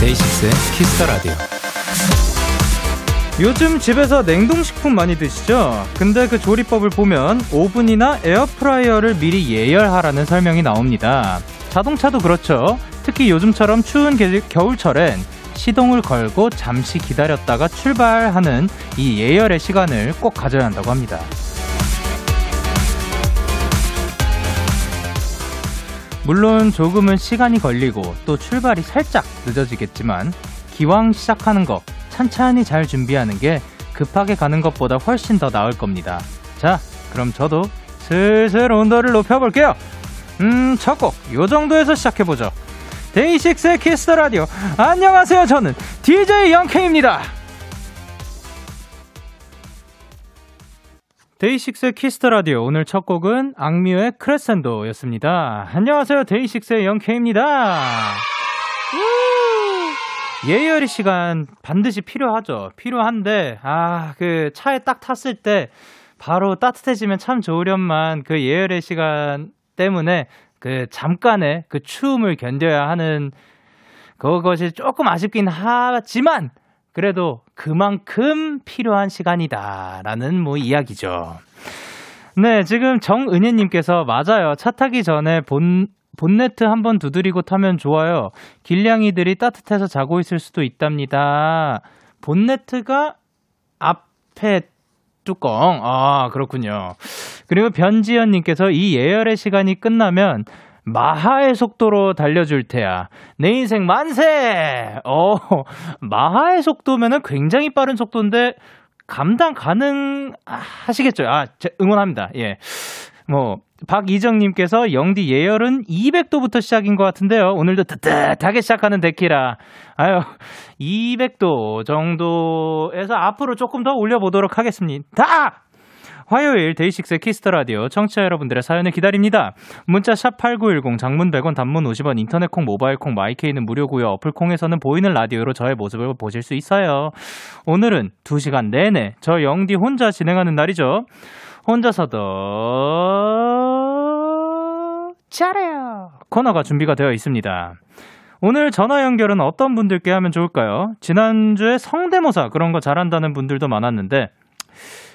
데이식스의 키스 더 라디오. 요즘 집에서 냉동식품 많이 드시죠? 근데 그 조리법을 보면 오븐이나 에어프라이어를 미리 예열하라는 설명이 나옵니다. 자동차도 그렇죠. 특히 요즘처럼 추운 게, 겨울철엔 시동을 걸고 잠시 기다렸다가 출발하는 이 예열의 시간을 꼭 가져야 한다고 합니다. 물론 조금은 시간이 걸리고 또 출발이 살짝 늦어지겠지만 기왕 시작하는 거 찬찬히 잘 준비하는 게 급하게 가는 것보다 훨씬 더 나을 겁니다. 자, 그럼 저도 슬슬 온도를 높여볼게요. 음, 첫 곡, 요 정도에서 시작해보죠. 데이식스의 키스 더 라디오. 안녕하세요. 저는 DJ 영케입니다. 데이식스의 키스 더 라디오. 오늘 첫 곡은 악뮤의 크레센도였습니다. 안녕하세요. 데이식스의 영케입니다. 예열의 시간 반드시 필요하죠. 필요한데, 아, 그 차에 딱 탔을 때 바로 따뜻해지면 참 좋으련만 그 예열의 시간 때문에 그 잠깐의 그 추움을 견뎌야 하는 그것이 조금 아쉽긴 하지만 그래도 그만큼 필요한 시간이다라는 뭐 이야기죠. 네, 지금 정은혜님께서 맞아요. 차 타기 전에 본, 본네트 한번 두드리고 타면 좋아요. 길냥이들이 따뜻해서 자고 있을 수도 있답니다. 본네트가 앞에 뚜껑. 아, 그렇군요. 그리고 변지현님께서 이 예열의 시간이 끝나면 마하의 속도로 달려줄 테야. 내 인생 만세! 어, 마하의 속도면은 굉장히 빠른 속도인데, 감당 가능하시겠죠? 아, 응원합니다. 예. 뭐, 박이정님께서 영디 예열은 200도부터 시작인 것 같은데요. 오늘도 뜨뜻하게 시작하는 데키라. 아유, 200도 정도에서 앞으로 조금 더 올려보도록 하겠습니다. 화요일 데이식스의 키스 더 라디오 청취자 여러분들의 사연을 기다립니다. 문자 샵 8910 장문 100원 단문 50원 인터넷 콩 모바일 콩 마이케이는 무료고요. 어플 콩에서는 보이는 라디오로 저의 모습을 보실 수 있어요. 오늘은 2시간 내내 저 영디 혼자 진행하는 날이죠. 혼자서도 잘해요. 코너가 준비가 되어 있습니다. 오늘 전화 연결은 어떤 분들께 하면 좋을까요? 지난주에 성대모사 그런 거 잘한다는 분들도 많았는데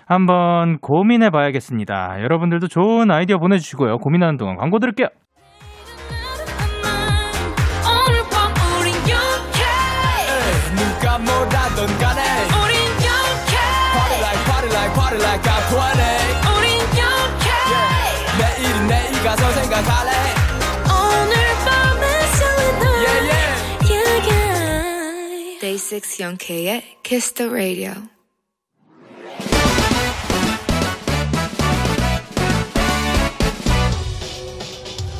한번 고민해 봐야겠습니다. 여러분들도 좋은 아이디어 보내주시고요. 고민하는 동안 광고 들을게요. 뭐라던 간에 우린 영케 Party like party like party like I'm 20 가서 생각할래? 오늘 밤에 설레는 yeah, yeah. yeah, yeah. Day 6 영케의 Kiss the Radio.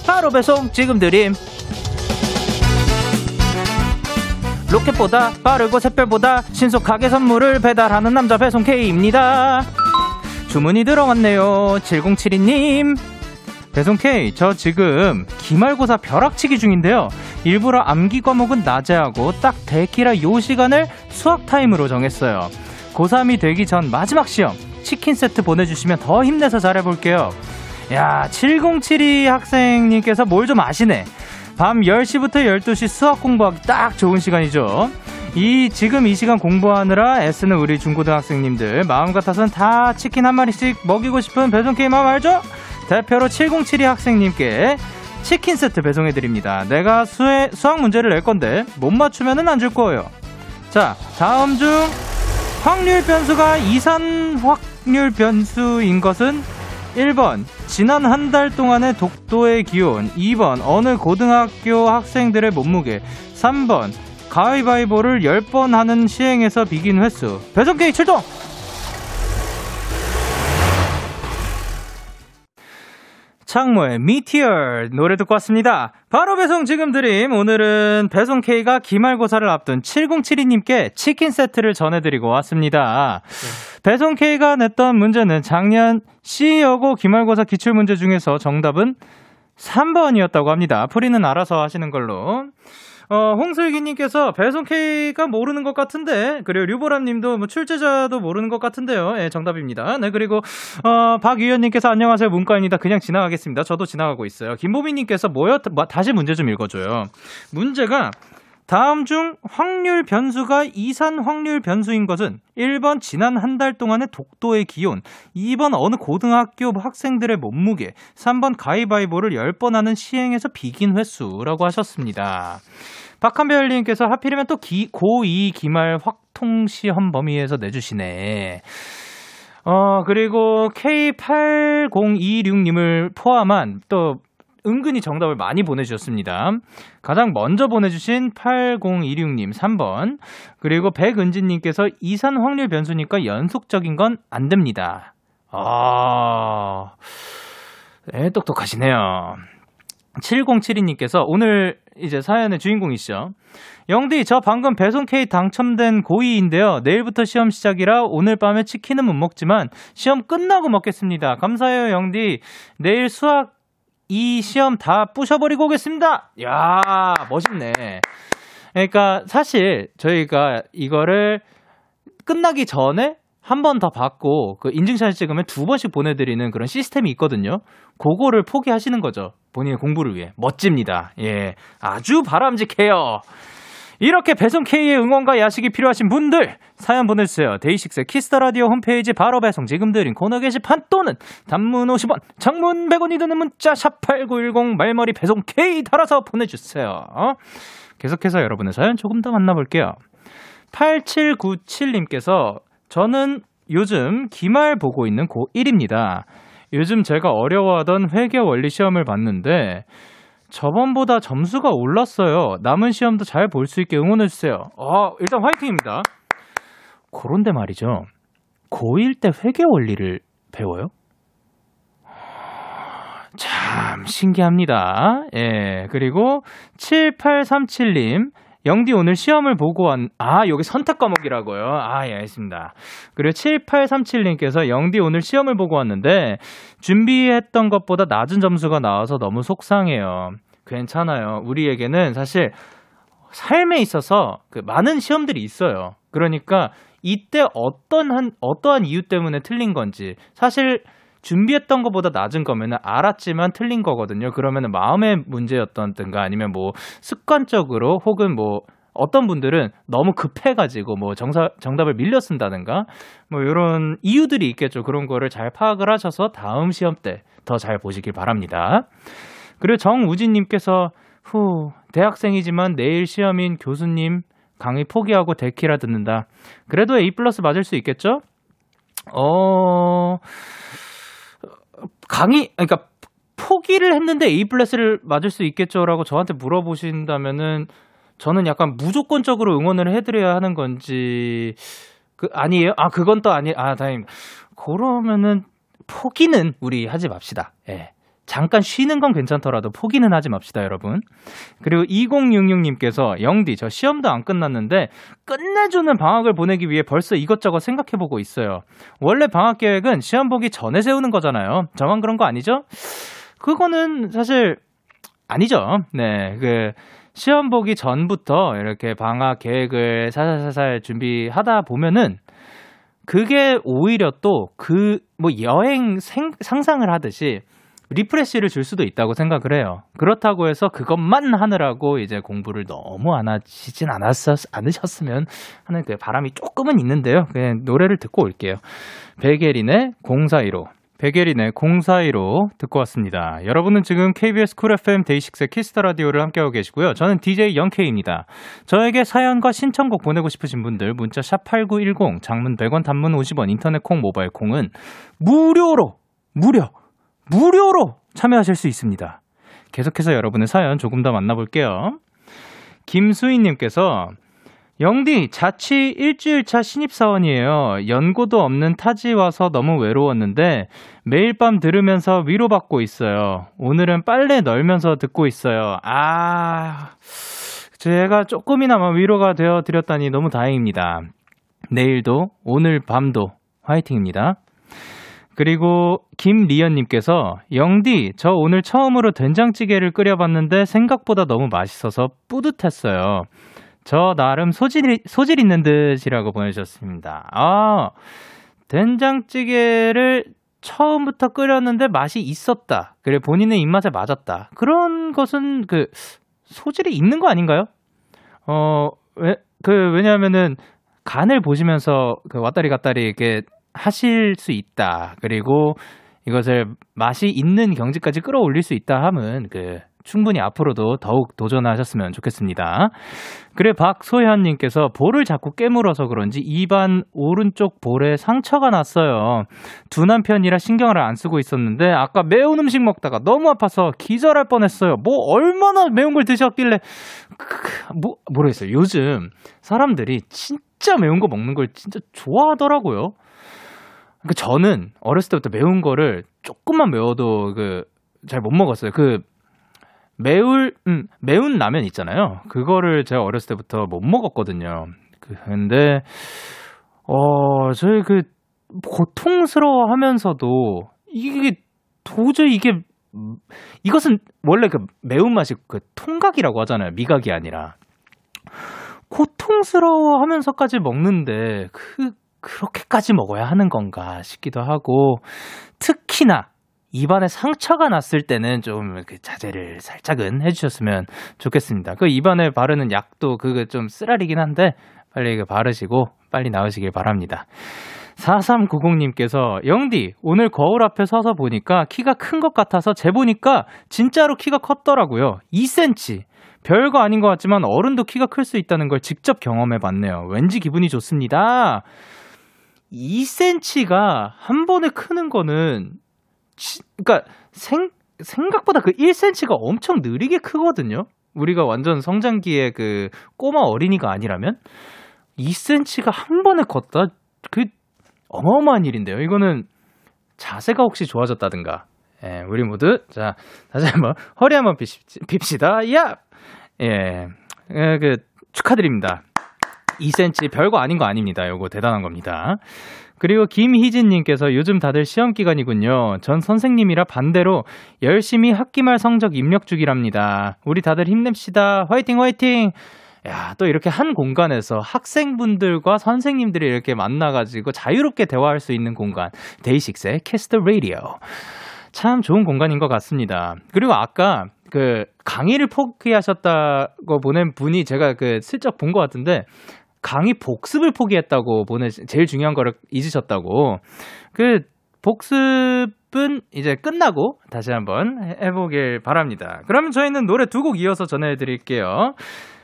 바로 배송 지금 드림. 로켓보다 빠르고 샛별보다 신속하게 선물을 배달하는 남자 배송 K입니다. 주문이 들어왔네요. 7072님 배송 K 저 지금 기말고사 벼락치기 중인데요 일부러 암기 과목은 낮에 하고 딱 데키라 요 시간을 수학 타임으로 정했어요 고3이 되기 전 마지막 시험 치킨 세트 보내주시면 더 힘내서 잘해볼게요 야, 7072 학생님께서 뭘 좀 아시네. 밤 10시부터 12시 수학 공부하기 딱 좋은 시간이죠. 이, 지금 이 시간 공부하느라 애쓰는 우리 중고등학생님들, 마음 같아서는 다 치킨 한 마리씩 먹이고 싶은 배송 K의 마음 알죠? 대표로 7072 학생님께 치킨 세트 배송해드립니다. 내가 수해, 수학 문제를 낼 건데, 못 맞추면은 안줄 거예요. 자, 다음 중 확률 변수가 이산 확률 변수인 것은 1번 지난 한 달 동안의 독도의 기온 2번 어느 고등학교 학생들의 몸무게 3번 가위바위보를 10번 하는 시행에서 비긴 횟수 배송게임 출동! 창모의 미티어 노래 듣고 왔습니다. 바로 배송 지금 드림. 오늘은 배송 K가 기말고사를 앞둔 7072님께 치킨 세트를 전해드리고 왔습니다. 네. 배송 K가 냈던 문제는 작년 C여고 기말고사 기출문제 중에서 정답은 3번이었다고 합니다. 풀이는 알아서 하시는 걸로. 어, 홍슬기님께서 배송 K가 모르는 것 같은데, 그리고 류보람님도 뭐 출제자도 모르는 것 같은데요. 예, 정답입니다. 네, 그리고, 어, 박유현님께서 안녕하세요. 문과입니다. 그냥 지나가겠습니다. 저도 지나가고 있어요. 김보민님께서 뭐요? 다시 문제 좀 읽어줘요. 문제가, 다음 중 확률 변수가 이산 확률 변수인 것은 1번 지난 한 달 동안의 독도의 기온, 2번 어느 고등학교 학생들의 몸무게, 3번 가위바위보를 10번 하는 시행에서 비긴 횟수라고 하셨습니다. 박한별님께서 하필이면 또 기, 고2 기말 확통 시험 범위에서 내주시네. 어, 그리고 K8026님을 포함한 또 은근히 정답을 많이 보내주셨습니다. 가장 먼저 보내주신 8016님 3번. 그리고 백은진님께서 이산 확률 변수니까 연속적인 건 안 됩니다. 아, 네, 똑똑하시네요. 7072님께서 오늘 이제 사연의 주인공이시죠. 영디, 저 방금 배송 K 당첨된 고2인데요. 내일부터 시험 시작이라 오늘 밤에 치킨은 못 먹지만 시험 끝나고 먹겠습니다. 감사해요, 영디. 내일 수학 이 시험 다 부셔버리고 오겠습니다. 야 멋있네. 그러니까 사실 저희가 이거를 끝나기 전에 한 번 더 받고 그 인증샷 찍으면 두 번씩 보내드리는 그런 시스템이 있거든요. 그거를 포기하시는 거죠. 본인의 공부를 위해. 멋집니다. 예. 아주 바람직해요. 이렇게 배송 K의 응원과 야식이 필요하신 분들 사연 보내주세요. 데이식스 키스 더 라디오 홈페이지 바로 배송 지금 드림 코너 게시판 또는 단문 50원, 장문 100원이 드는 문자 샵 #8910 말머리 배송 K 달아서 보내주세요. 계속해서 여러분의 사연 조금 더 만나볼게요. 8797님께서 저는 요즘 기말 보고 있는 고1입니다. 요즘 제가 어려워하던 회계 원리 시험을 봤는데 저번보다 점수가 올랐어요. 남은 시험도 잘 볼 수 있게 응원해 주세요. 아, 일단 화이팅입니다. 그런데 말이죠. 고1 때 회계 원리를 배워요? 참 신기합니다. 예. 그리고 7837님. 영디 오늘 시험을 보고 왔, 아, 여기 선택 과목이라고요. 아, 예, 알겠습니다. 그리고 7837님께서 영디 오늘 시험을 보고 왔는데 준비했던 것보다 낮은 점수가 나와서 너무 속상해요. 괜찮아요. 우리에게는 사실 삶에 있어서 그 많은 시험들이 있어요. 그러니까 이때 어떤 한, 어떠한 이유 때문에 틀린 건지 사실 준비했던 것보다 낮은 거면은 알았지만 틀린 거거든요. 그러면은 마음의 문제였던든가 아니면 뭐 습관적으로 혹은 뭐 어떤 분들은 너무 급해가지고 뭐 정사, 정답을 밀려 쓴다든가 뭐 이런 이유들이 있겠죠. 그런 거를 잘 파악을 하셔서 다음 시험 때 더 잘 보시길 바랍니다. 그리고 정우진님께서 후 대학생이지만 내일 시험인 교수님 강의 포기하고 데키라 듣는다. 그래도 A 플러스 맞을 수 있겠죠? 어 강의 그러니까 포기를 했는데 A 플러스를 맞을 수 있겠죠라고 저한테 물어보신다면은 저는 약간 무조건적으로 응원을 해드려야 하는 건지 그 아니에요? 아 그건 또 아니 아 다행입니다. 그러면은 포기는 우리 하지 맙시다. 예. 잠깐 쉬는 건 괜찮더라도 포기는 하지 맙시다, 여러분. 그리고 2066님께서 영디, 저 시험도 안 끝났는데 끝내주는 방학을 보내기 위해 벌써 이것저것 생각해보고 있어요. 원래 방학 계획은 시험 보기 전에 세우는 거잖아요. 저만 그런 거 아니죠? 그거는 사실 아니죠. 네, 그 시험 보기 전부터 이렇게 방학 계획을 살살살살 준비하다 보면은 그게 오히려 또 그 뭐 여행 생, 상상을 하듯이 refresh를 줄 수도 있다고 생각을 해요. 그렇다고 해서 그것만 하느라고 이제 공부를 너무 안 하시진 않았었, 않으셨으면 하는 그 바람이 조금은 있는데요. 그냥 노래를 듣고 올게요. 백예린의 0415. 백예린의 0415 듣고 왔습니다. 여러분은 지금 KBS 쿨 FM 데이식스 키스 더 라디오를 함께하고 계시고요. 저는 DJ 영케이입니다. 저에게 사연과 신청곡 보내고 싶으신 분들 문자 샵 8910 장문 100원 단문 50원 인터넷 콩 모바일 콩은 무료로 무료 무료로 참여하실 수 있습니다. 계속해서 여러분의 사연 조금 더 만나볼게요. 김수희님께서 영디, 자취 일주일차 신입사원이에요. 연고도 없는 타지 와서 너무 외로웠는데 매일 밤 들으면서 위로받고 있어요. 오늘은 빨래 널면서 듣고 있어요. 아, 제가 조금이나마 위로가 되어 드렸다니 너무 다행입니다. 내일도, 오늘 밤도 화이팅입니다. 그리고 김리연님께서 영디 저 오늘 처음으로 된장찌개를 끓여봤는데 생각보다 너무 맛있어서 뿌듯했어요. 저 나름 소질 소질 있는 듯이라고 보내주셨습니다. 아 된장찌개를 처음부터 끓였는데 맛이 있었다. 그래 본인의 입맛에 맞았다. 그런 것은 그 소질이 있는 거 아닌가요? 어, 왜, 그, 왜냐하면은 간을 보시면서 그 왔다리 갔다리 이렇게 하실 수 있다. 그리고 이것을 맛이 있는 경지까지 끌어올릴 수 있다 함은 그 충분히 앞으로도 더욱 도전하셨으면 좋겠습니다. 그래 박소현님께서 볼을 자꾸 깨물어서 그런지 입안 오른쪽 볼에 상처가 났어요. 두 남편이라 신경을 안 쓰고 있었는데 아까 매운 음식 먹다가 너무 아파서 기절할 뻔했어요. 뭐 얼마나 매운 걸 드셨길래 뭐 모르겠어요. 요즘 사람들이 진짜 매운 거 먹는 걸 진짜 좋아하더라고요. 그 저는 어렸을 때부터 매운 거를 조금만 매워도 그 잘 못 먹었어요. 그 매울 음, 매운 라면 있잖아요. 그거를 제가 어렸을 때부터 못 먹었거든요. 그, 근데 어 저희 그 고통스러워하면서도 이게 도저히 이게 이것은 원래 그 매운맛이 그 통각이라고 하잖아요. 미각이 아니라 고통스러워 하면서까지 먹는데 그 그렇게까지 먹어야 하는 건가 싶기도 하고 특히나 입안에 상처가 났을 때는 좀그 자제를 살짝은 해주셨으면 좋겠습니다. 그 입안에 바르는 약도 그거 좀 쓰라리긴 한데 빨리 그 바르시고 빨리 나으시길 바랍니다. 4390님께서 영디 오늘 거울 앞에 서서 보니까 키가 큰 것 같아서 재보니까 진짜로 키가 컸더라고요. 2cm. 별거 아닌 것 같지만 어른도 키가 클 수 있다는 걸 직접 경험해 봤네요. 왠지 기분이 좋습니다. 2cm가 한 번에 크는 거는 그러니까 생 생각보다 그 1cm가 엄청 느리게 크거든요. 우리가 완전 성장기에 그 꼬마 어린이가 아니라면 2cm가 한 번에 컸다. 그 어마어마한 일인데요. 이거는 자세가 혹시 좋아졌다든가. 예, 우리 모두 자 다시 한번 허리 한번 핍시다. 야, 예, 예, 그 축하드립니다. 2cm 별거 아닌 거 아닙니다. 요거 대단한 겁니다. 그리고 김희진님께서 요즘 다들 시험 기간이군요. 전 선생님이라 반대로 열심히 학기말 성적 입력 중이랍니다. 우리 다들 힘냅시다. 화이팅, 화이팅! 야, 또 이렇게 한 공간에서 학생분들과 선생님들이 이렇게 만나가지고 자유롭게 대화할 수 있는 공간. 데이식스의 캐스터 라디오. 참 좋은 공간인 것 같습니다. 그리고 아까 그 강의를 포기하셨다고 보낸 분이 제가 그 슬쩍 본 것 같은데 강의 복습을 포기했다고 보내 제일 중요한 거를 잊으셨다고. 그 복습은 이제 끝나고 다시 한번 해보길 바랍니다. 그러면 저희는 노래 두 곡 이어서 전해드릴게요.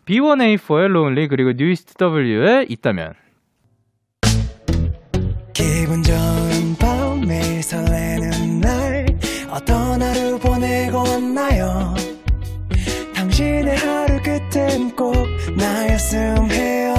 B1A4의 Lonely 그리고 뉴이스트 W의 있다면. 기분 좋은 밤 매일 설레는 날 어떤 하루 보내고 왔나요? 당신의 하루 끝엔 꼭 나였음 해요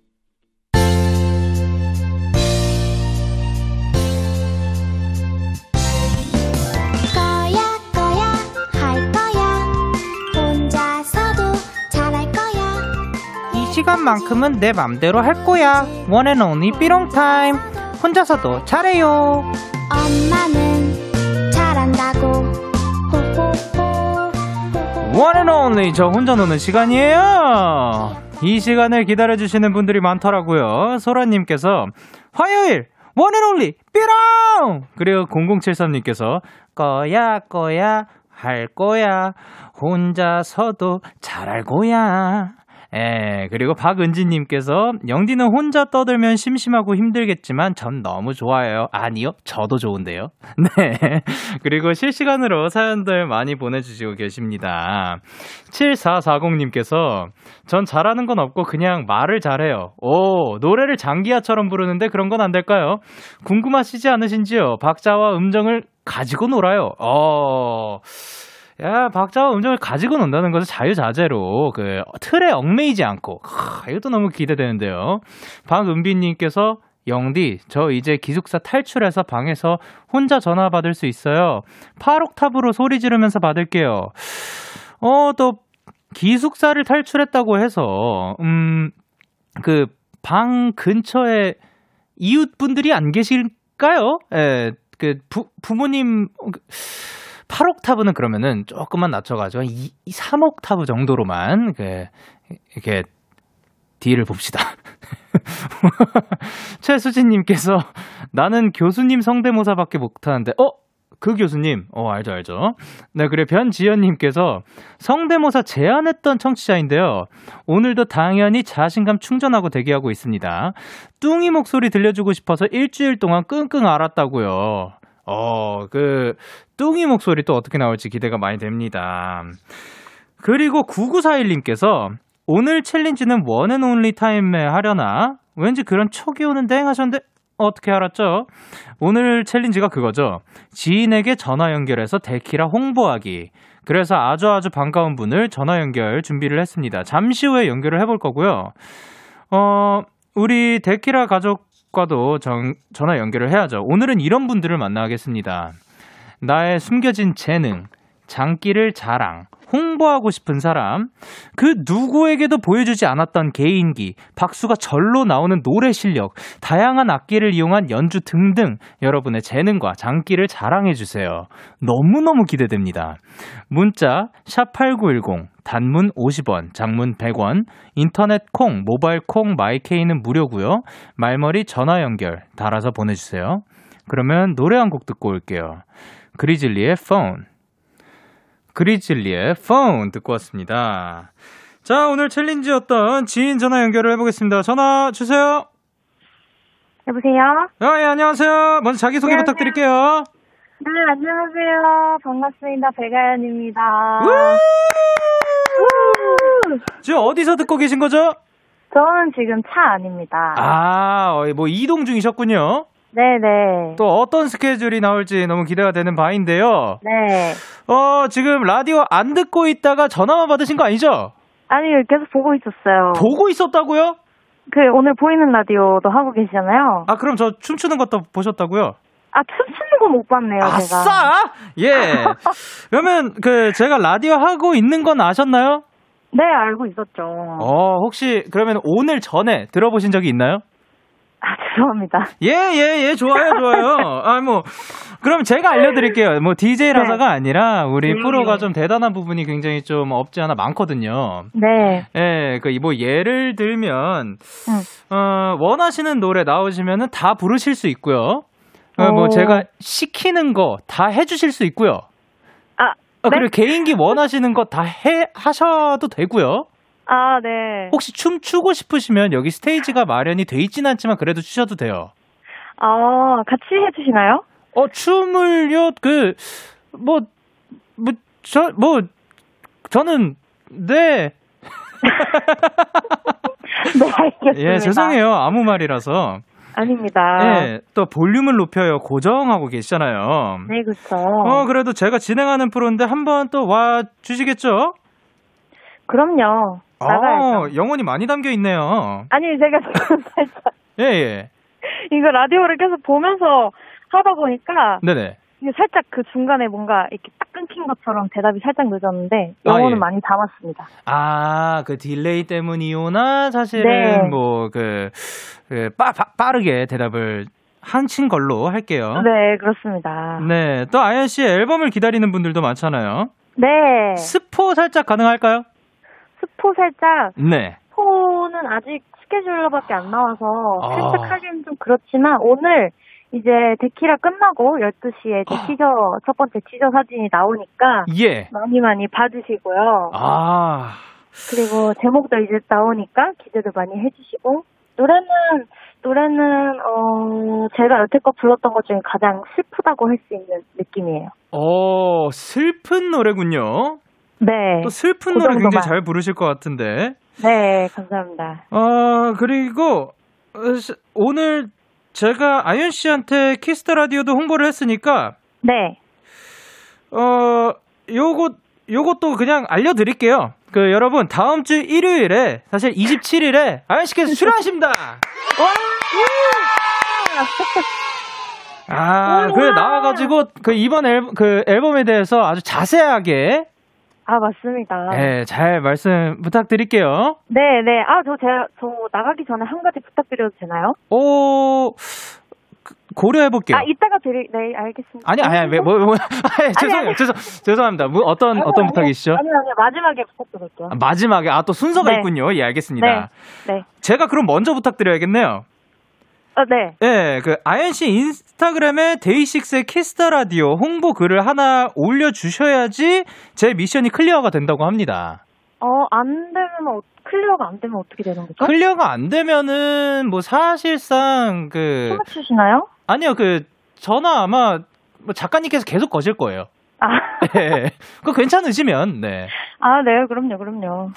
시간만큼은 내 맘대로 할 거야. One and only be alone time. 혼자서도 잘해요. 엄마는 잘한다고. One and only 저 혼자 노는 시간이에요. 이 시간을 기다려주시는 분들이 많더라고요. 소라님께서 화요일 One and only be alone! 그리고 0073님께서 거야 거야 할 거야 혼자서도 잘할 거야 예, 그리고 박은지님께서 영디는 혼자 떠들면 심심하고 힘들겠지만 전 너무 좋아요. 아니요, 저도 좋은데요. 네. 그리고 실시간으로 사연들 많이 보내주시고 계십니다. 7440님께서 전 잘하는 건 없고 그냥 말을 잘해요. 오, 노래를 장기하처럼 부르는데 그런 건 안 될까요? 궁금하시지 않으신지요? 박자와 음정을 가지고 놀아요. 어. 야, 박자와 음정을 가지고 논다는 것은 자유자재로 그 틀에 얽매이지 않고 하, 이것도 너무 기대되는데요. 박은비님께서 영디, 저 이제 기숙사 탈출해서 방에서 혼자 전화 받을 수 있어요. 8옥탑으로 소리 지르면서 받을게요. 어, 또 기숙사를 탈출했다고 해서 음, 그 방 근처에 이웃분들이 안 계실까요? 예, 그 부, 부모님 8옥타브는 그러면은 조금만 낮춰가지고 2, 3옥타브 정도로만 그, 이렇게 뒤를 봅시다. 최수진님께서 나는 교수님 성대모사밖에 못하는데, 어? 그 교수님, 어, 알죠, 알죠. 네, 그래, 변지연님께서 성대모사 제안했던 청취자인데요. 오늘도 당연히 자신감 충전하고 대기하고 있습니다. 뚱이 목소리 들려주고 싶어서 일주일 동안 끙끙 앓았다고요. 어, 그, 뚱이 목소리 또 어떻게 나올지 기대가 많이 됩니다. 그리고 9941님께서 오늘 challenge는 one and only time에 하려나? 왠지 그런 촉이 오는데 하셨는데 어떻게 알았죠? 오늘 challenge가 그거죠. 지인에게 전화 연결해서 데키라 홍보하기. 그래서 아주 아주 반가운 분을 전화 연결 준비를 했습니다. 잠시 후에 연결을 해볼 거고요. 어, 우리 데키라 가족 과도 전, 전화 연결을 해야죠. 오늘은 이런 분들을 만나겠습니다. 나의 숨겨진 재능, 장기를 자랑, 홍보하고 싶은 사람, 그 누구에게도 보여주지 않았던 개인기, 박수가 절로 나오는 노래 실력, 다양한 악기를 이용한 연주 등등 여러분의 재능과 장기를 자랑해 주세요. 너무너무 기대됩니다. 문자 샵8910 단문 50원, 장문 100원, 인터넷 콩, 모바일 콩, 마이케이는 무료고요. 말머리 전화 연결 달아서 보내주세요. 그러면 노래 한 곡 듣고 올게요. 그리즐리의 폰. 그리즐리의 폰 듣고 왔습니다. 자, 오늘 챌린지였던 지인 전화 연결을 해보겠습니다. 전화 주세요. 여보세요? 아, 예, 안녕하세요. 먼저 자기소개 안녕하세요. 부탁드릴게요. 네, 안녕하세요. 반갑습니다. 배가연입니다. 지금 어디서 듣고 계신 거죠? 저는 지금 차 아닙니다. 아, 어, 뭐 이동 중이셨군요. 네네. 또 어떤 스케줄이 나올지 너무 기대가 되는 바인데요. 네. 어, 지금 라디오 안 듣고 있다가 전화만 받으신 거 아니죠? 아니, 계속 보고 있었어요. 보고 있었다고요? 그, 오늘 보이는 라디오도 하고 계시잖아요. 아, 그럼 저 춤추는 것도 보셨다고요? 아, 춤추는 건 못 봤네요, 제가. 아싸! 예. 그러면 그 제가 라디오 하고 있는 건 아셨나요? 네, 알고 있었죠. 어, 혹시 그러면 오늘 전에 들어보신 적이 있나요? 아, 죄송합니다. 예, 예, 예, 좋아요, 좋아요. 아, 뭐, 그럼 제가 알려드릴게요. 뭐, DJ라서가 아니라, 우리 네. 프로가 좀 대단한 부분이 굉장히 좀 없지 않아 많거든요. 네. 예, 그, 뭐, 예를 들면, 어, 원하시는 노래 나오시면은 다 부르실 수 있고요. 어, 뭐, 오. 제가 시키는 거 다 해주실 수 있고요. 아, 어, 네? 그리고 개인기 원하시는 거 다 해, 하셔도 되고요. 아, 네. 혹시 춤 추고 싶으시면 여기 스테이지가 마련이 돼 있진 않지만 그래도 추셔도 돼요. 아, 같이 해주시나요? 어, 춤을요, 그, 뭐, 뭐, 저, 뭐, 저는, 네. 네, 알겠습니다. 예, 죄송해요. 아무 말이라서. 아닙니다. 예, 또 볼륨을 높여요. 고정하고 계시잖아요. 네, 그렇죠. 어, 그래도 제가 진행하는 프로인데 한번 또 와 주시겠죠? 그럼요. 어, 나가야죠. 영혼이 많이 담겨 있네요. 아니, 제가 살짝 예, 예. 이거 라디오를 계속 보면서 하다 보니까 네네. 이게 살짝 그 중간에 뭔가 이렇게 딱 끊긴 것처럼 대답이 살짝 늦었는데 영혼은 아, 예. 많이 담았습니다. 아, 그 delay 때문이오나 사실은 네. 뭐 그, 그 빠, 빠르게 대답을 한친 걸로 할게요. 네, 그렇습니다. 네, 또 아연 씨의 앨범을 기다리는 분들도 많잖아요. 네. 스포 살짝 가능할까요? 스포 살짝 네. 스포는 아직 스케줄러밖에 안 나와서 아. 살짝 하기는 좀 그렇지만 오늘 이제 데키라 끝나고 12시에 제 티저 첫 번째 티저 사진이 나오니까 예. 많이 많이 봐주시고요. 아, 그리고 제목도 이제 나오니까 기대도 많이 해주시고 노래는 노래는 어 제가 여태껏 불렀던 것 중에 가장 슬프다고 할 수 있는 느낌이에요. 어, 슬픈 노래군요. 네, 또 슬픈 그 노래 굉장히. 잘 부르실 것 같은데. 네 감사합니다. 어, 그리고 오늘 제가 아연 씨한테 키스 더 라디오도 홍보를 했으니까 네, 어, 요거 요것도 그냥 알려 드릴게요. 그 여러분 다음 주 일요일에 사실 27일에 아연 씨께서 출연하십니다. 아, 그 나와가지고 그 이번 앨, 그 앨범에 대해서 아주 자세하게 아 맞습니다. 예, 잘 말씀 부탁드릴게요. 네, 네. 아, 저, 제가, 저 나가기 전에 한 가지 부탁드려도 되나요? 오, 그, 고려해볼게요. 아, 이따가 드릴, 네, 알겠습니다. 아니, 아니, 아니, 뭐, 뭐, 아니, 죄송해요. 죄송, 죄송합니다. 뭐, 어떤, 아니, 어떤 아니, 부탁이시죠? 아니, 아니, 마지막에 부탁드릴게요. 아, 마지막에, 아, 또 순서가 네. 있군요. 예, 알겠습니다. 네. 제가 그럼 먼저 부탁드려야겠네요. 어, 네. 예, 그, 아연 씨 인스타그램에 데이식스의 키스 더 라디오 홍보 글을 하나 올려 주셔야지 제 미션이 clear가 된다고 합니다. 어, 안 되면, 어, clear가 안 되면 어떻게 되는 거죠? clear가 안 되면은, 뭐, 사실상, 그, 춤을 추시나요? 아니요, 그, 전화 아마, 뭐 작가님께서 계속 거실 거예요. 아, 예. 그거 괜찮으시면, 네. 아, 네, 그럼요, 그럼요.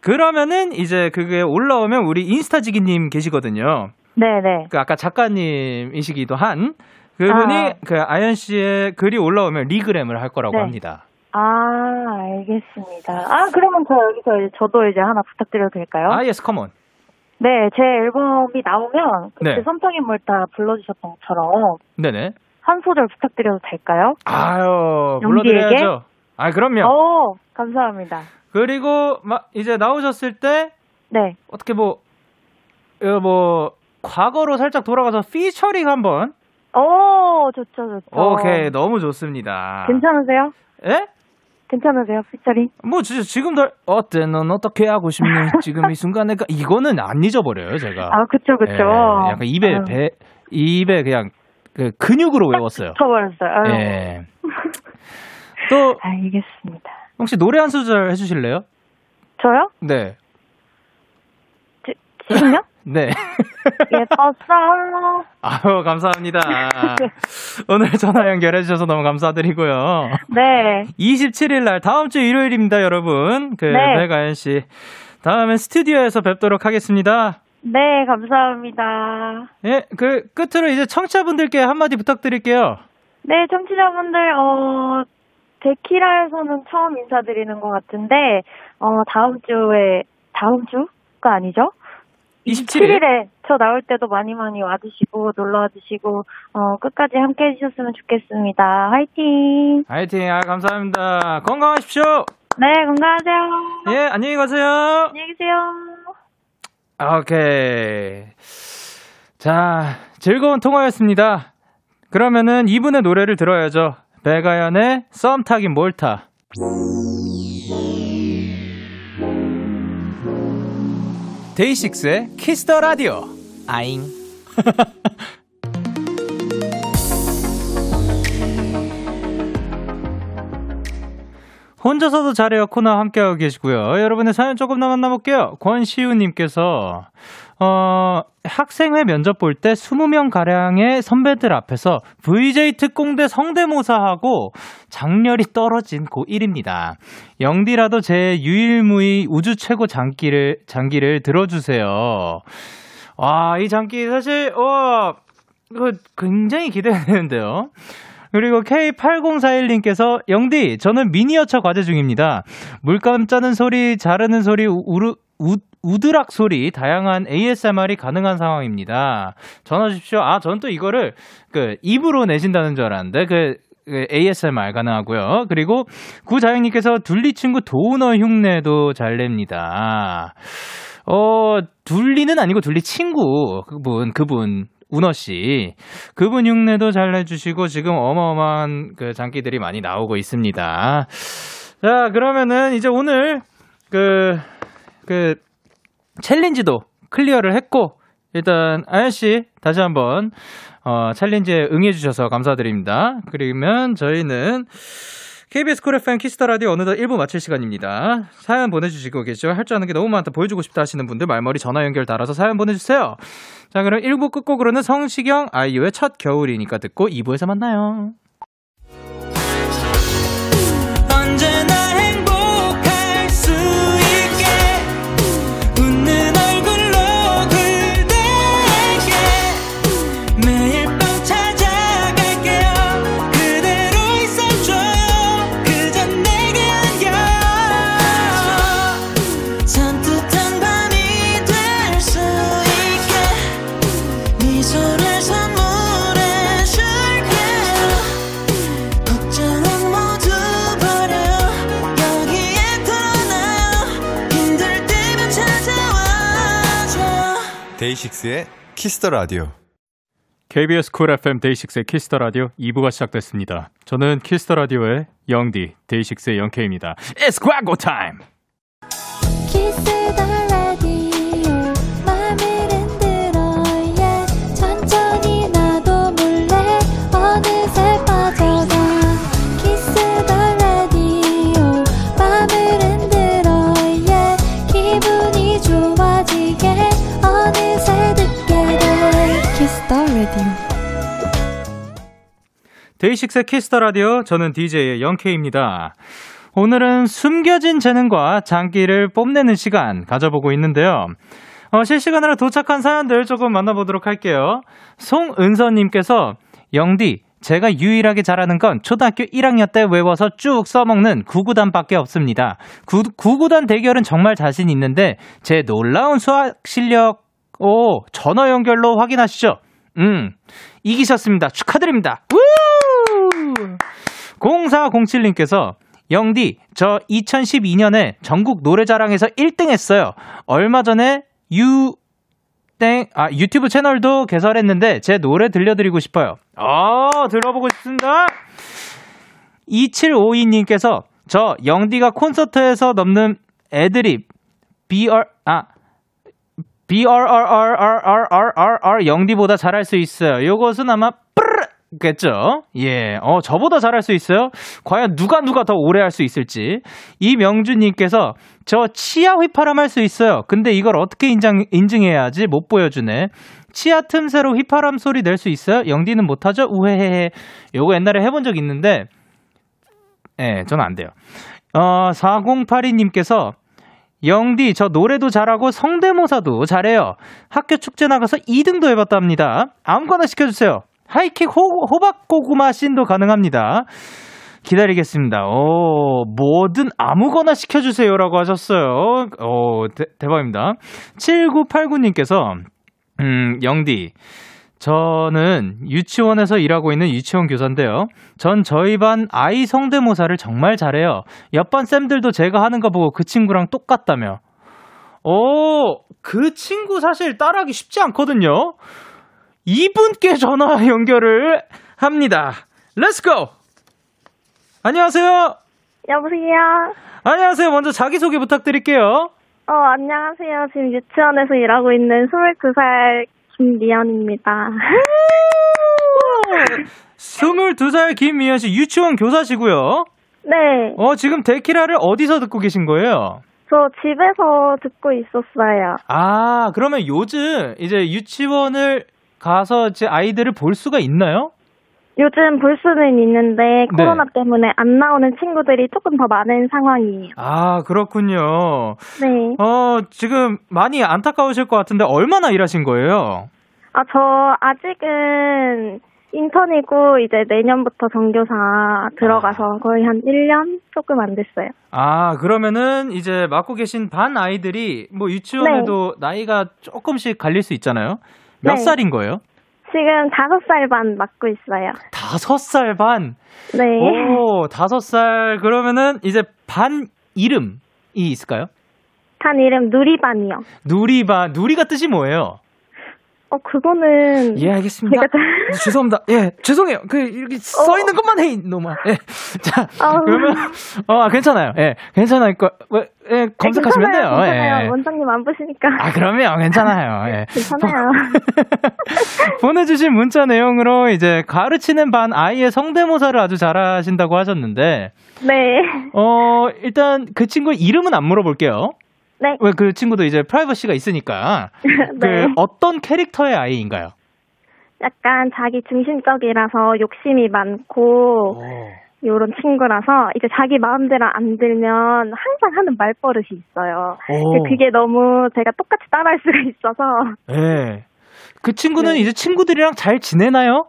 그러면은 이제 그게 올라오면 우리 인스타지기님 계시거든요. 네네. 그 아까 작가님이시기도 한 그분이 아. 그 아연 씨의 글이 올라오면 regram을 할 거라고 네. 합니다. 아, 알겠습니다. 아, 그러면 저 여기서 이제 저도 이제 하나 부탁드려도 될까요? 아, yes, come on. 네, 제 앨범이 나오면 그때 네. 섬터긴 몰타 불러주셨던 것처럼 네네. 한 소절 부탁드려도 될까요? 아유, 용기에게? 불러드려야죠. 아, 그럼요. 오, 감사합니다. 그리고 막 이제 나오셨을 때 네. 어떻게 뭐, 어, 뭐, 과거로 살짝 돌아가서 피처링 한번. 오, 좋죠, 좋죠. 오케이, 너무 좋습니다. 괜찮으세요? 예? 괜찮으세요, 피처링? 뭐 진짜 지금 도 어때 넌 어떻게 하고 싶니 지금 이 순간에 가- 이거는 안 잊어버려요 제가 아, 그쵸, 그쵸. 예, 약간 입에 아유, 배 입에 그냥 그 근육으로 외웠어요 붙어버렸어요. 아유. 예. 또 알겠습니다. 혹시 노래 한 소절 해주실래요? 저요? 네, 지, 지금요? 네. 예뻤어. 아유 감사합니다. 오늘 전화 연결해 주셔서 너무 감사드리고요. 네. 27일 날 다음 주 일요일입니다, 여러분. 그 네. 백아연 씨 다음에 스튜디오에서 뵙도록 하겠습니다. 네, 감사합니다. 예, 그 끝으로 이제 청취자분들께 한마디 부탁드릴게요. 네, 청취자분들, 어, 데키라에서는 처음 인사드리는 것 같은데, 어, 다음 주에, 다음 주가 아니죠? 27일. 27일에 저 나올 때도 많이 많이 와주시고, 놀러 와주시고, 어, 끝까지 함께 해 주셨으면 좋겠습니다. 화이팅! 화이팅, 아, 감사합니다. 건강하십시오. 네, 건강하세요. 예, 안녕히 가세요. 안녕히 계세요. 오케이. 자, 즐거운 통화였습니다. 그러면은 이분의 노래를 들어야죠. 배가연의 썸 타긴 몰타. 데이식스의 키스 더 라디오. 아잉. 혼자서도 잘해요 코너 함께하고 계시고요. 여러분의 사연 조금 더 만나볼게요. 권시우님께서 어, 학생회 면접 볼 때 20명 가량의 선배들 앞에서 VJ 특공대 성대모사하고 장렬히 떨어진 고1입니다. 영디라도 제 유일무이 우주 최고 장기를 장기를 들어주세요. 와, 이 장기 사실 와 이거 굉장히 기대되는데요. 그리고 K8041님께서 영디 저는 미니어처 과제 중입니다. 물감 짜는 소리, 자르는 소리, 우르, 우, 우드락 소리 다양한 ASMR이 가능한 상황입니다. 전화 주십시오. 아, 저는 또 이거를 그 입으로 내신다는 줄 알았는데 그, 그 ASMR 가능하고요. 그리고 구자영님께서 둘리 친구 도우너 흉내도 잘 냅니다. 어, 둘리는 아니고 둘리 친구 그분 그분 운어 씨 그분 흉내도 잘 내주시고 지금 어마어마한 그 장기들이 많이 나오고 있습니다. 자 그러면은 이제 오늘 그 그 challenge도 clear를 했고 일단 아연 씨 다시 한번 어 챌린지에 응해 주셔서 감사드립니다. 그러면 저희는 KBS 쿨 FM 키스 더 라디오 어느덧 1부 마칠 시간입니다. 사연 보내주시고 계시죠? 할 줄 아는 게 너무 많다 보여주고 싶다 하시는 분들 말머리 전화 연결 달아서 사연 보내주세요. 자, 그럼 1부 끝곡으로는 성시경 아이유의 첫 겨울이니까 듣고 2부에서 만나요. 데이식스의 키스 더 라디오. KBS 쿨 FM 데이식스의 키스 더 라디오 2부가 시작됐습니다. 저는 키스 더 라디오의 영디 데이식스의 영케이입니다. It's 광고 time. 키스 더 데이식스의 키스 더 라디오 저는 DJ의 영케이입니다. 오늘은 숨겨진 재능과 장기를 뽐내는 시간 가져보고 있는데요. 어, 실시간으로 도착한 사연들 조금 만나보도록 할게요. 송은서님께서 영디 제가 유일하게 잘하는 건 초등학교 1학년 때 외워서 쭉 써먹는 구구단밖에 없습니다. 구, 구구단 대결은 정말 자신 있는데 제 놀라운 수학 실력 오 전화 연결로 확인하시죠. 음 이기셨습니다. 축하드립니다. 우! 0407님께서 영디, 저 2012년에 전국 노래자랑에서 1등 했어요. 얼마 전에 유, 땡, 아, 유튜브 채널도 개설했는데 제 노래 들려드리고 싶어요. 아, 들어보고 싶습니다. 2752님께서 저 영디가 콘서트에서 넘는 애드립, BR, 아, BRRRRRRR 영디보다 잘할 수 있어요. 요것은 아마 겠죠? 예, 어, 저보다 잘할 수 있어요? 과연 누가 누가 더 오래 할 수 있을지. 이명주님께서 저 치아 휘파람 할 수 있어요. 근데 이걸 어떻게 인정, 인증해야지 못 보여주네. 치아 틈새로 휘파람 소리 낼 수 있어요? 영디는 못하죠? 우헤헤헤. 요거 옛날에 해본 적 있는데, 예, 저는 안 돼요. 어, 4082님께서 영디, 저 노래도 잘하고 성대모사도 잘해요. 학교 축제 나가서 2등도 해봤답니다. 아무거나 시켜주세요. 하이킥 호, 호박고구마 씬도 가능합니다. 기다리겠습니다. 오, 뭐든 아무거나 시켜주세요 라고 하셨어요. 오, 대, 대박입니다. 7989님께서, 음, 영디. 저는 유치원에서 일하고 있는 유치원 교사인데요. 전 저희 반 아이 성대모사를 정말 잘해요. 옆반 쌤들도 제가 하는 거 보고 그 친구랑 똑같다며. 오, 그 친구 사실 따라하기 쉽지 않거든요. 이분께 전화 연결을 합니다. Let's go! 안녕하세요. 여보세요? 안녕하세요. 먼저 자기소개 부탁드릴게요. 어, 안녕하세요. 지금 유치원에서 일하고 있는 22살 김미연입니다. 22살 김미연 씨 유치원 교사시고요. 네, 어, 지금 데키라를 어디서 듣고 계신 거예요? 저 집에서 듣고 있었어요. 아, 그러면 요즘 이제 유치원을 가서 이제 아이들을 볼 수가 있나요? 요즘 볼 수는 있는데 코로나 때문에 안 나오는 친구들이 조금 더 많은 상황이에요. 아, 그렇군요. 네. 어, 지금 많이 안타까우실 것 같은데 얼마나 일하신 거예요? 아, 저 아직은 인턴이고 이제 내년부터 정교사 들어가서 거의 한 1년 조금 안 됐어요. 아, 그러면은 이제 맡고 계신 반 아이들이 뭐 유치원에도 나이가 조금씩 갈릴 수 있잖아요. 몇 네. 살인 거예요? 지금 5살 반 맡고 있어요. 다섯 살 반. 네. 오, 다섯 살. 그러면은 이제 반 이름이 있을까요? 반 이름 누리반이요. 누리반. 누리가 뜻이 뭐예요? 어, 그거는. 예, 알겠습니다. 제가 잘- 죄송합니다. 예, 죄송해요. 그, 이렇게 써 있는 것만 해, 이놈아. 예. 자, 아우. 그러면, 어, 괜찮아요. 예, 괜찮아요. 거, 왜, 예, 검색하시면 돼요. 괜찮아요. 예. 원장님 안 보시니까. 아, 그러면 괜찮아요. 예. 괜찮아요. 보내주신 문자 내용으로 이제 가르치는 반 아이의 성대모사를 아주 잘하신다고 하셨는데, 네. 어, 일단 그 친구 이름은 안 물어볼게요. 네. 왜 그 친구도 이제 프라이버시가 있으니까. 그 네. 어떤 캐릭터의 아이인가요? 약간 자기 중심적이라서 욕심이 많고, 요런 친구라서 이제 자기 마음대로 안 들면 항상 하는 말버릇이 있어요. 그게 너무 제가 똑같이 따라할 수가 있어서 예. 그 친구는 네. 이제 친구들이랑 잘 지내나요?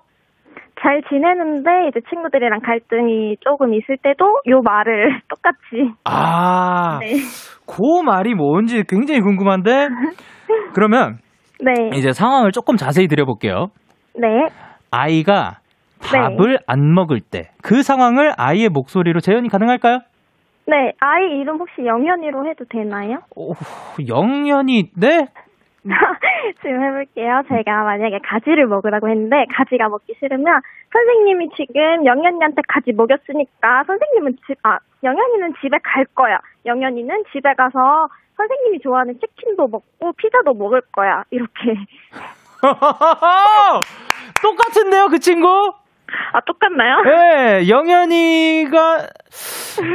잘 지내는데 이제 친구들이랑 갈등이 조금 있을 때도 요 말을 똑같이 아, 네. 그 말이 뭔지 굉장히 궁금한데, 그러면 네. 이제 상황을 조금 자세히 드려볼게요. 네. 아이가 네. 밥을 안 먹을 때, 그 상황을 아이의 목소리로 재현이 가능할까요? 네. 아이 이름 혹시 영현이로 해도 되나요? 오, 영연이, 네? 지금 해볼게요. 제가 만약에 가지를 먹으라고 했는데 가지가 먹기 싫으면 선생님이 지금 영현이한테 가지 먹였으니까 선생님은 집, 아, 영현이는 집에 갈 거야. 영현이는 집에 가서 선생님이 좋아하는 치킨도 먹고 피자도 먹을 거야. 이렇게. 똑같은데요, 그 친구? 아, 똑같나요? 네, 영현이가,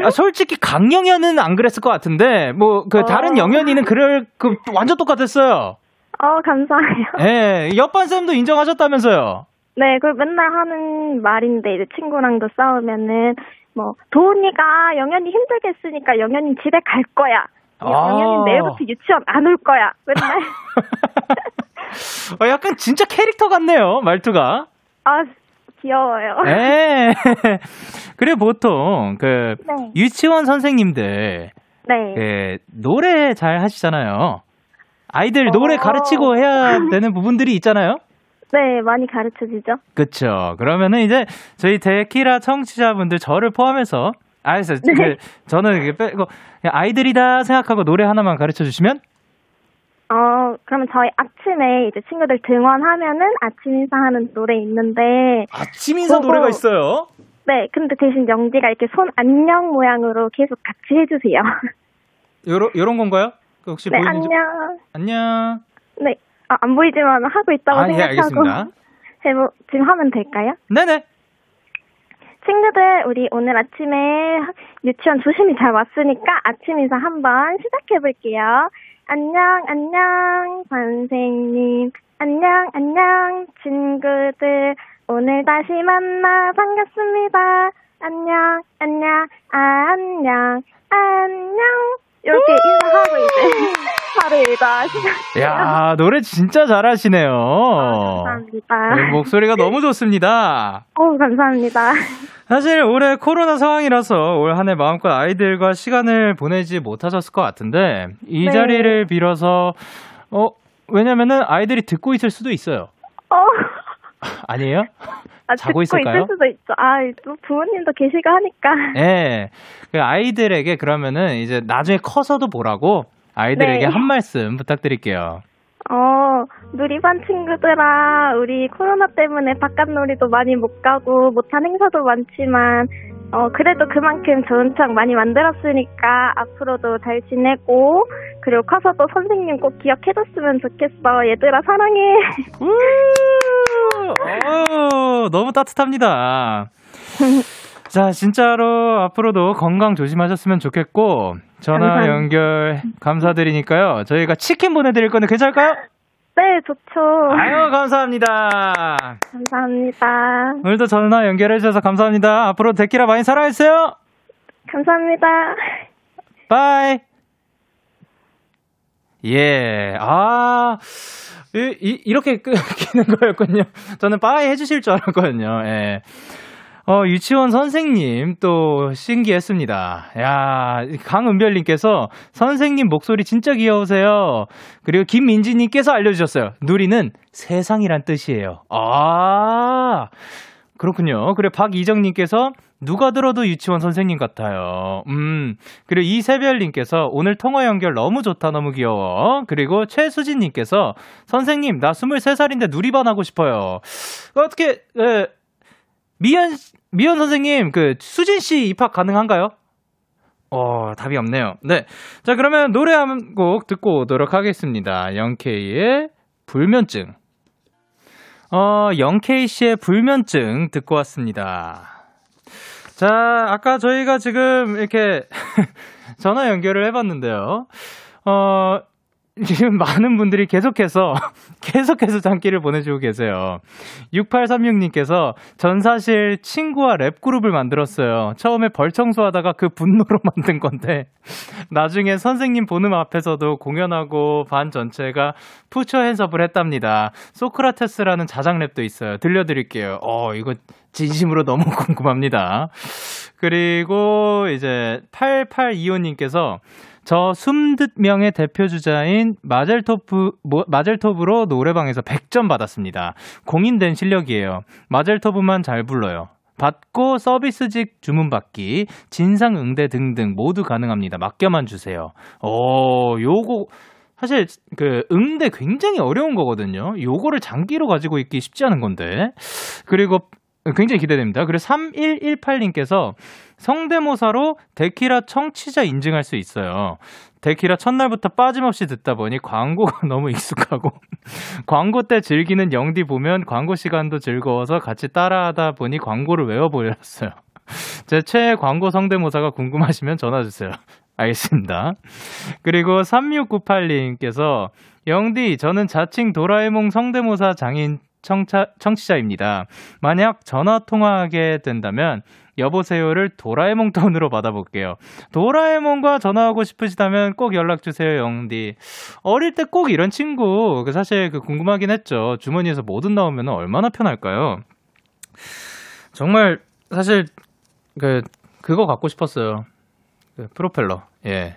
아, 솔직히 강영현은 안 그랬을 것 같은데, 뭐, 그, 어. 다른 영현이는 그럴, 그, 완전 똑같았어요. 어, 감사해요. 예, 옆반쌤도 인정하셨다면서요. 네, 그 맨날 하는 말인데 이제 친구랑도 싸우면은 뭐 도훈이가 영현이 힘들게 했으니까 영현이 집에 갈 거야. 아. 영현이 내일부터 유치원 안 올 거야. 맨날. 어, 약간 진짜 캐릭터 같네요, 말투가. 아, 귀여워요. 예. 그래, 보통, 그, 네. 유치원 선생님들, 네. 그, 노래 잘 하시잖아요. 아이들 노래 어. 가르치고 해야 되는 부분들이 있잖아요. 네, 많이 가르쳐 주죠. 그쵸. 그러면은 이제 저희 데키라 청취자분들 저를 포함해서 알겠어요. 네. 그, 저는 이게 빼고 아이들이다 생각하고 노래 하나만 가르쳐 주시면 어, 그러면 저희 아침에 이제 친구들 등원하면은 아침 인사하는 노래 있는데 아침 인사 그거- 노래가 있어요. 네, 근데 대신 영지가 이렇게 손 안녕 모양으로 계속 같이 해주세요. 요런 요런 건가요? 그 혹시 네, 보이는지 안녕. 안녕. 네, 아, 안 보이지만 하고 있다고 아, 예, 생각하고 알겠습니다. 해보 지금 하면 될까요? 네네. 친구들, 우리 오늘 아침에 유치원 조심히 잘 왔으니까 아침 인사 한번 시작해 볼게요. 안녕, 안녕, 선생님. 안녕, 안녕, 친구들. 오늘 다시 만나 반갑습니다. 안녕, 안녕, 안녕, 안녕. 이렇게 인사하고 이제 바로 일과 시작. 야 노래 진짜 잘하시네요. 감사합니다. 네, 목소리가 너무 좋습니다. 어, 감사합니다. 사실 올해 코로나 상황이라서 올 한 해 마음껏 아이들과 시간을 보내지 못하셨을 것 같은데 이 네. 자리를 빌어서 어 왜냐면은 아이들이 듣고 있을 수도 있어요. 어. 아니에요? 아, 자고 듣고 있을까요? 있을 수도 있죠. 아, 또 부모님도 계시고 하니까. 예. 그 아이들에게 그러면은 이제 나중에 커서도 보라고 아이들에게 네. 한 말씀 부탁드릴게요. 어, 누리반 친구들아, 우리 코로나 때문에 바깥 놀이도 많이 못 가고, 못한 행사도 많지만, 어, 그래도 그만큼 좋은 추억 많이 만들었으니까, 앞으로도 잘 지내고, 그리고 커서도 선생님 꼭 기억해줬으면 좋겠어. 얘들아, 사랑해. 우! 어, 너무 따뜻합니다. 자, 진짜로 앞으로도 건강 조심하셨으면 좋겠고, 전화. 연결 감사드리니까요. 저희가 치킨 보내드릴 건데 괜찮을까요? 네, 좋죠. 아유, 감사합니다. 감사합니다. 오늘도 전화 연결해주셔서 감사합니다. 앞으로 데키라 많이 사랑해주세요. 감사합니다. Bye. 예, 아, 이, 이, 이렇게 끊기는 거였군요. 저는 bye 해주실 줄 알았거든요. 예. 어, 유치원 선생님 또 신기했습니다. 야, 강은별님께서 선생님 목소리 진짜 귀여우세요. 그리고 김민지님께서 알려주셨어요. 누리는 세상이란 뜻이에요. 아, 그렇군요. 그래, 박이정님께서 누가 들어도 유치원 선생님 같아요. 음, 그리고 이세별님께서 오늘 통화 연결 너무 좋다, 너무 귀여워. 그리고 최수진님께서 선생님, 나 23살인데 누리반 하고 싶어요. 어떻게, 에, 미연, 미연 선생님, 그, 수진 씨 입학 가능한가요? 어, 답이 없네요. 네. 자, 그러면 노래 한 곡 듣고 오도록 하겠습니다. 영케이의 불면증. 어, 영케이 씨의 불면증 듣고 왔습니다. 자, 아까 저희가 지금 이렇게 전화 연결을 해봤는데요. 어, 지금 많은 분들이 계속해서, 계속해서 장기를 보내주고 계세요. 6836님께서 전 사실 친구와 랩그룹을 만들었어요. 처음에 벌청소하다가 그 분노로 만든 건데, 나중에 선생님 보는 앞에서도 공연하고 반 전체가 푸처 핸섭을 했답니다. 소크라테스라는 자장랩도 있어요. 들려드릴게요. 어, 이거 진심으로 너무 궁금합니다. 그리고 이제 8825님께서 저 20명의 대표 주자인 마젤토프, 뭐, 마젤토브로 노래방에서 100점 받았습니다. 공인된 실력이에요. 마젤토브만 잘 불러요. 받고 서비스직 주문받기, 진상응대 등등 모두 가능합니다. 맡겨만 주세요. 어, 요거, 사실 그 응대 굉장히 어려운 거거든요. 요거를 장기로 가지고 있기 쉽지 않은 건데. 그리고 굉장히 기대됩니다. 그리고 3118님께서 성대모사로 데키라 청취자 인증할 수 있어요. 데키라 첫날부터 빠짐없이 듣다 보니 광고가 너무 익숙하고 광고 때 즐기는 영디 보면 광고 시간도 즐거워서 같이 따라하다 보니 광고를 외워버렸어요. 제 최애 광고 성대모사가 궁금하시면 전화주세요. 알겠습니다. 그리고 3698님께서 영디 저는 자칭 도라에몽 성대모사 장인 청차, 청취자입니다. 만약 전화 통화하게 된다면 여보세요를 도라에몽 톤으로 받아볼게요. 도라에몽과 전화하고 싶으시다면 꼭 연락 주세요, 영디. 어릴 때 꼭 이런 친구 그 사실 그 궁금하긴 했죠. 주머니에서 뭐든 나오면 얼마나 편할까요? 정말 사실 그 그거 갖고 싶었어요. 그 프로펠러. 예.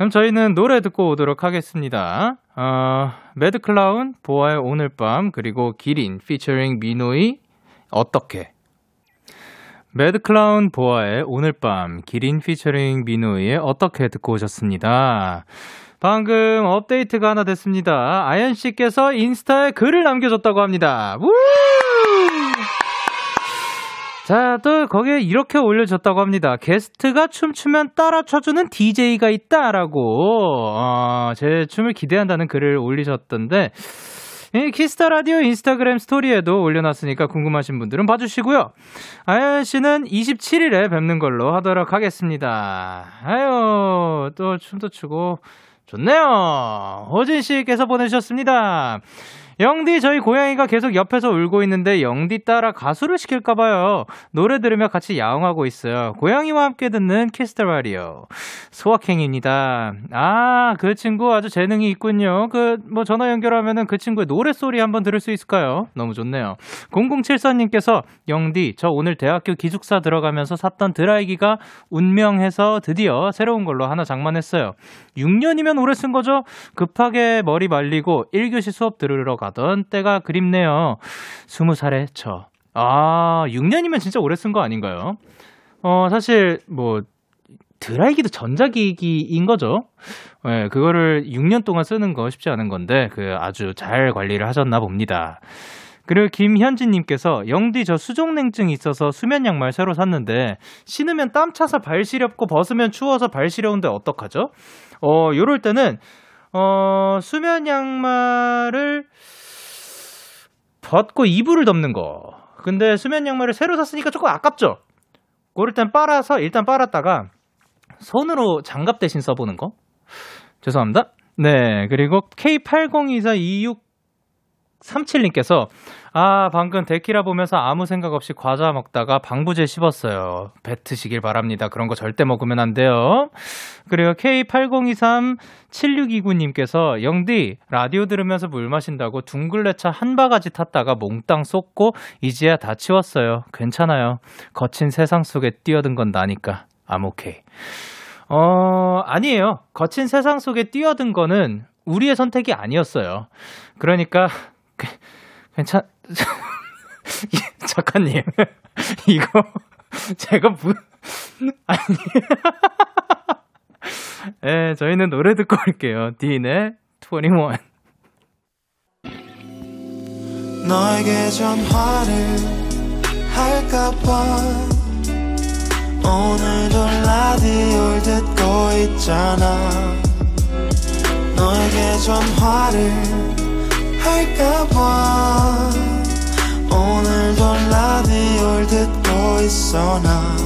그럼 저희는 노래 듣고 오도록 하겠습니다. 어, 매드클라운, 보아의 오늘 밤, 그리고 기린, 피처링 미노이, 어떻게. 매드클라운, 보아의 오늘 밤, 기린, 피처링 미노이의 어떻게 듣고 오셨습니다. 방금 업데이트가 하나 됐습니다. 아연 씨께서 인스타에 글을 남겨줬다고 합니다. 우! 자, 또 거기에 이렇게 올려줬다고 합니다. 게스트가 춤추면 따라 춰주는 DJ가 있다라고, 어, 제 춤을 기대한다는 글을 올리셨던데, 이 키스타 라디오 인스타그램 스토리에도 올려놨으니까 궁금하신 분들은 봐주시고요. 아연 씨는 27일에 뵙는 걸로 하도록 하겠습니다. 아유, 또 춤도 추고, 좋네요. 호진 씨께서 보내주셨습니다. 영디 저희 고양이가 계속 옆에서 울고 있는데 영디 따라 가수를 시킬까 봐요. 노래 들으며 같이 야옹하고 있어요. 고양이와 함께 듣는 Kiss the Radio 소확행입니다. 아 그 친구 아주 재능이 있군요. 그 뭐 전화 연결하면은 그 친구의 노래 소리 한번 들을 수 있을까요? 너무 좋네요. 0074님께서 영디 저 오늘 대학교 기숙사 들어가면서 샀던 드라이기가 운명해서 드디어 새로운 걸로 하나 장만했어요. 6년이면 오래 쓴 거죠? 급하게 머리 말리고 1교시 수업 들으러 가던 때가 그립네요. 20살에 저. 아, 6년이면 진짜 오래 쓴 거 아닌가요? 어, 사실, 뭐, 드라이기도 전자기기인 거죠. 예, 그거를 6년 동안 쓰는 거 쉽지 않은 건데, 그 아주 잘 관리를 하셨나 봅니다. 그리고 김현진님께서 영디 저 수족냉증이 있어서 수면 양말 새로 샀는데 신으면 땀 차서 발 시렵고 벗으면 추워서 발 시려운데 어떡하죠? 어 요럴 때는 어 수면 양말을 벗고 이불을 덮는 거. 근데 수면 양말을 새로 샀으니까 조금 아깝죠. 그럴 땐 빨아서 일단 빨았다가 손으로 장갑 대신 써보는 거. 죄송합니다. 네 그리고 K802426 37님께서 아 방금 데키라 보면서 아무 생각 없이 과자 먹다가 방부제 씹었어요. 뱉으시길 바랍니다. 그런 거 절대 먹으면 안 돼요. 그리고 K8023-7629님께서 영디 라디오 들으면서 물 마신다고 둥글레차 한 바가지 탔다가 몽땅 쏟고 이제야 다 치웠어요. 괜찮아요. 거친 세상 속에 뛰어든 건 나니까. I'm okay. 어 아니에요. 거친 세상 속에 뛰어든 거는 우리의 선택이 아니었어요. 그러니까 괜찮 작가님, 이거, 제가 무, 아니. 예, 저희는 노래 듣고 올게요. 딘의 21. 너에게 전화를 할까봐 오늘도 라디오를 듣고 있잖아 너에게 전화를 할까봐 오늘도 라디오를 듣고 있어 나.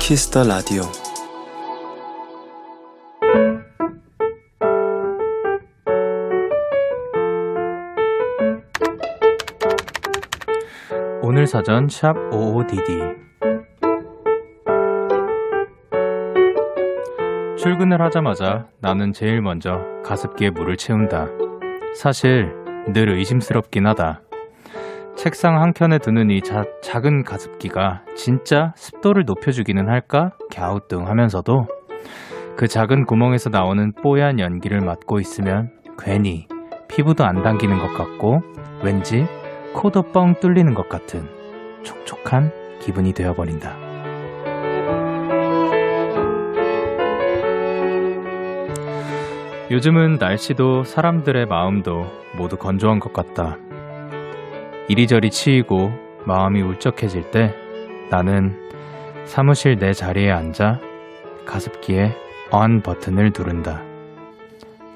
키스터 라디오 오늘 사전 샵 55DD 출근을 하자마자 나는 제일 먼저 가습기에 물을 채운다. 사실 늘 의심스럽긴 하다. 책상 한켠에 두는 이 자- 작은 가습기가 진짜 습도를 높여주기는 할까? 갸우뚱 하면서도 그 작은 구멍에서 나오는 뽀얀 연기를 맡고 있으면 괜히 피부도 안 당기는 것 같고 왠지 코도 뻥 뚫리는 것 같은 촉촉한 기분이 되어버린다. 요즘은 날씨도 사람들의 마음도 모두 건조한 것 같다. 이리저리 치이고 마음이 울적해질 때 나는 사무실 내 자리에 앉아 가습기에 ON 버튼을 누른다.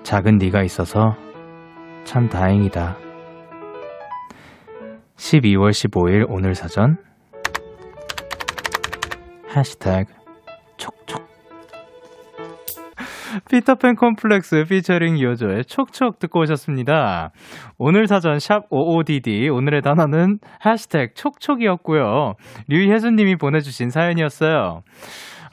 작은 네가 있어서 참 다행이다. 12월 15일 오늘 사전 해시태그 촉촉 피터팬 콤플렉스 피처링 요조의 촉촉 듣고 오셨습니다. 오늘 사전 샵 55DD 오늘의 단어는 해시태그 촉촉이었고요. 류혜수님이 보내주신 사연이었어요.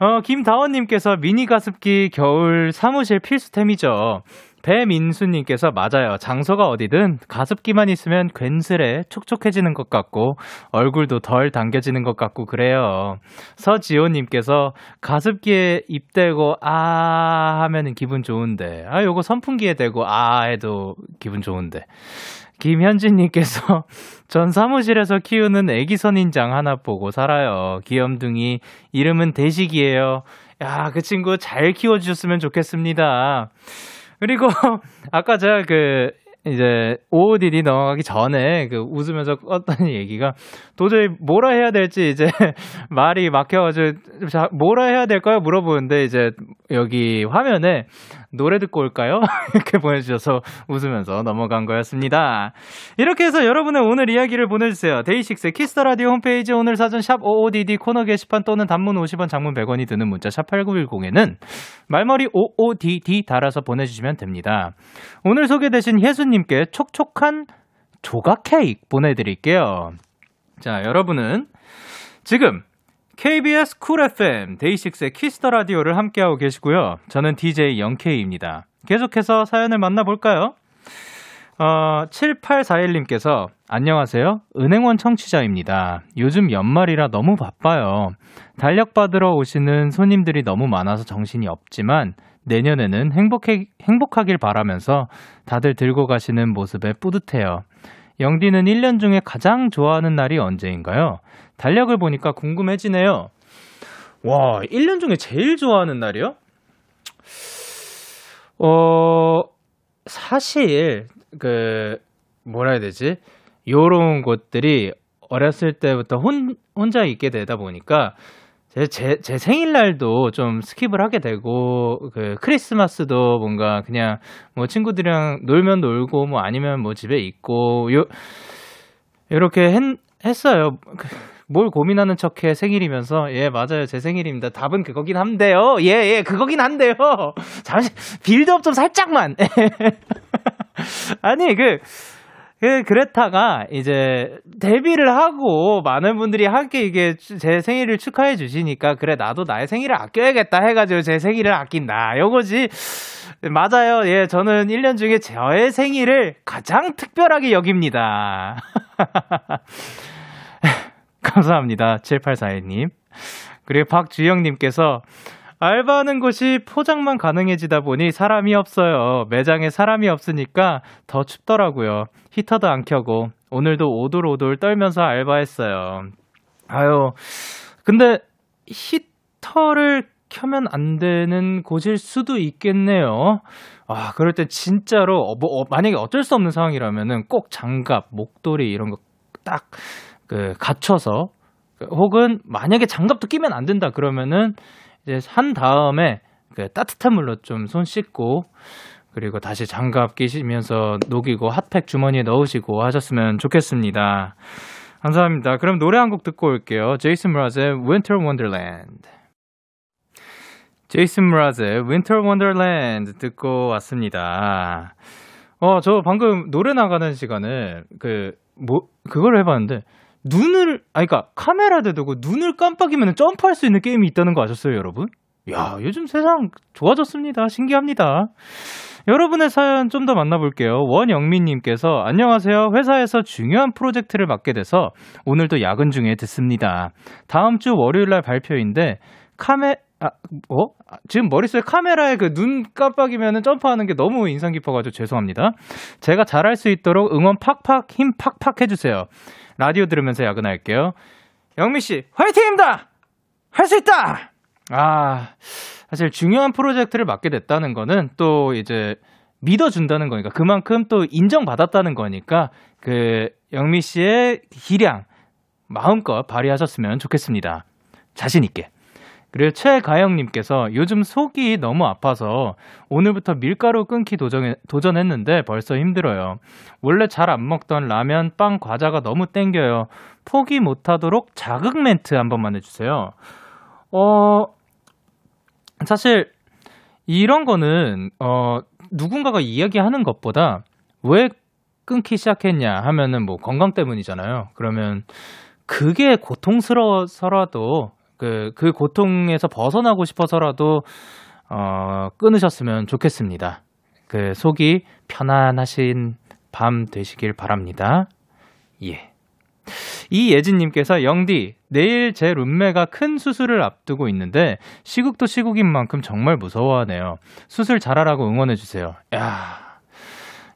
어, 김다원님께서 미니 가습기 겨울 사무실 필수템이죠. 배민수님께서 맞아요. 장소가 어디든 가습기만 있으면 괜스레 촉촉해지는 것 같고 얼굴도 덜 당겨지는 것 같고 그래요. 서지호님께서 가습기에 입 대고 아 하면은 기분 좋은데 아 요거 선풍기에 대고 아 해도 기분 좋은데 김현진님께서 전 사무실에서 키우는 애기 선인장 하나 보고 살아요. 귀염둥이 이름은 대식이에요. 야, 그 친구 잘 키워주셨으면 좋겠습니다. 그리고 아까 제가 그 이제 OODD 넘어가기 전에 그 웃으면서 껐던 얘기가 도저히 뭐라 해야 될지 이제 말이 막혀가지고 자, 뭐라 해야 될까요? 물어보는데 이제 여기 화면에 노래 듣고 올까요? 이렇게 보내주셔서 웃으면서 넘어간 거였습니다. 이렇게 해서 여러분의 오늘 이야기를 보내주세요. DAY6의 Kiss the Radio 홈페이지 오늘 사전 샵 55DD 코너 게시판 또는 단문 50원 장문 100원이 드는 문자 샵 8910에는 말머리 55DD 달아서 보내주시면 됩니다. 오늘 소개되신 혜수님께 촉촉한 조각 케이크 보내드릴게요. 자, 여러분은 지금 KBS 쿨 FM 데이식스의 키스터 라디오를 함께하고 계시고요. 저는 DJ Young K입니다. 계속해서 사연을 만나볼까요? 어, 7841님께서 안녕하세요. 은행원 청취자입니다. 요즘 연말이라 너무 바빠요. 달력 받으러 오시는 손님들이 너무 많아서 정신이 없지만 내년에는 행복해, 행복하길 바라면서 다들 들고 가시는 모습에 뿌듯해요. 영디는 1년 중에 가장 좋아하는 날이 언제인가요? 달력을 보니까 궁금해지네요. 와, 1년 중에 제일 좋아하는 날이요? 어, 사실, 그, 뭐라 해야 되지? 요런 것들이 어렸을 때부터 혼, 혼자 있게 되다 보니까 제, 제, 제 생일날도 좀 skip을 하게 되고, 그, 크리스마스도 뭔가 그냥 뭐 친구들이랑 놀면 놀고, 뭐 아니면 뭐 집에 있고, 요, 이렇게 했, 했어요. 그, 뭘 고민하는 척해 생일이면서 예 맞아요 제 생일입니다 답은 그거긴 한데요 예예 그거긴 한데요 잠시 빌드업 좀 살짝만 아니 그 그, 그랬다가, 이제, 데뷔를 하고, 많은 분들이 함께 이게 제 생일을 축하해 주시니까, 그래, 나도 나의 생일을 아껴야겠다 해가지고 제 생일을 아낀다. 요거지. 맞아요. 예, 저는 1년 중에 저의 생일을 가장 특별하게 여깁니다. 감사합니다. 7841님. 그리고 박주영님께서, 알바하는 곳이 포장만 가능해지다 보니 사람이 없어요. 매장에 사람이 없으니까 더 춥더라고요. 히터도 안 켜고 오늘도 오돌오돌 떨면서 알바했어요. 아유, 근데 히터를 켜면 안 되는 곳일 수도 있겠네요. 아, 그럴 때 진짜로, 어, 뭐, 어, 만약에 어쩔 수 없는 상황이라면은 꼭 장갑, 목도리 이런 거 딱, 그, 갖춰서, 그, 혹은 만약에 장갑도 끼면 안 된다 그러면은 이제 한 다음에 그 따뜻한 물로 좀 손 씻고 그리고 다시 장갑 끼시면서 녹이고 핫팩 주머니에 넣으시고 하셨으면 좋겠습니다. 감사합니다. 그럼 노래 한 곡 듣고 올게요. 제이슨 브라즈의 Winter Wonderland. 제이슨 브라즈의 Winter Wonderland 듣고 왔습니다. 어, 저 방금 노래 나가는 시간에 그, 뭐, 그걸 해봤는데, 눈을, 아니, 그니까 카메라 대두고 눈을 깜빡이면 점프할 수 있는 게임이 있다는 거 아셨어요, 여러분? 야, 요즘 세상 좋아졌습니다. 신기합니다. 여러분의 사연 좀 더 만나볼게요. 원영민님께서 안녕하세요. 회사에서 중요한 프로젝트를 맡게 돼서 오늘도 야근 중에 듣습니다. 다음 주 월요일 날 발표인데 카메 아, 어? 아, 지금 머릿속에 카메라에 그 눈 깜빡이면 점프하는 게 너무 인상 깊어가지고 죄송합니다. 제가 잘할 수 있도록 응원 팍팍 힘 팍팍 해주세요. 라디오 들으면서 야근할게요. 영미 씨, 화이팅입니다! 할 수 있다! 아, 사실 중요한 프로젝트를 맡게 됐다는 거는 또 이제 믿어준다는 거니까 그만큼 또 인정받았다는 거니까 그 영미 씨의 기량 마음껏 발휘하셨으면 좋겠습니다. 자신 있게. 그리고 최가영님께서 요즘 속이 너무 아파서 오늘부터 밀가루 끊기 도전, 도전했는데 벌써 힘들어요. 원래 잘 안 먹던 라면, 빵, 과자가 너무 땡겨요. 포기 못하도록 자극 멘트 한 번만 해주세요. 어, 사실 이런 거는, 어, 누군가가 이야기하는 것보다 왜 끊기 시작했냐 하면은 뭐 건강 때문이잖아요. 그러면 그게 고통스러워서라도 그, 그 고통에서 벗어나고 싶어서라도, 어, 끊으셨으면 좋겠습니다. 그 속이 편안하신 밤 되시길 바랍니다. 예. 이예진님께서 영디, 내일 제 룸메가 큰 수술을 앞두고 있는데, 시국도 시국인 만큼 정말 무서워하네요. 수술 잘하라고 응원해주세요. 야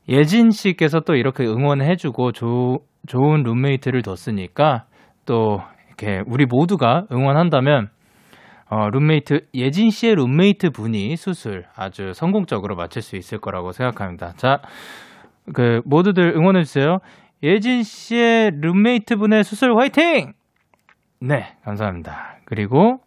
예진 씨께서 또 이렇게 응원해주고, 조, 좋은 룸메이트를 뒀으니까, 또 이렇게 우리 모두가 응원한다면 어, 룸메이트 예진 씨의 룸메이트 분이 수술 아주 성공적으로 마칠 수 있을 거라고 생각합니다. 자, 그 모두들 응원해 주세요. 예진 씨의 룸메이트 분의 수술 화이팅! 네, 감사합니다. 그리고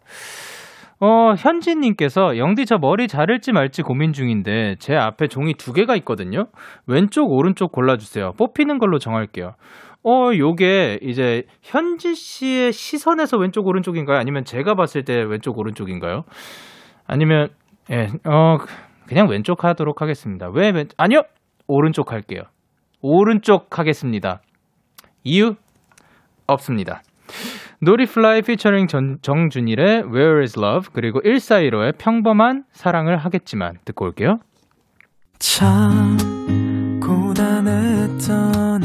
어, 현진 님께서 영디 저 머리 자를지 말지 고민 중인데 제 앞에 종이 두 개가 있거든요. 왼쪽 오른쪽 골라 주세요. 뽑히는 걸로 정할게요. 어, 요게 이제 현지 씨의 시선에서 왼쪽 오른쪽인가요? 아니면 제가 봤을 때 왼쪽 오른쪽인가요? 아니면 예, 어 그냥 왼쪽 하도록 하겠습니다. 왜 왼? 아니요, 오른쪽 할게요. 오른쪽 하겠습니다. 이유 없습니다. No Reply featuring 전, 정준일의 Where is Love 그리고 1415의 평범한 사랑을 하겠지만 듣고 올게요. 참 고단했던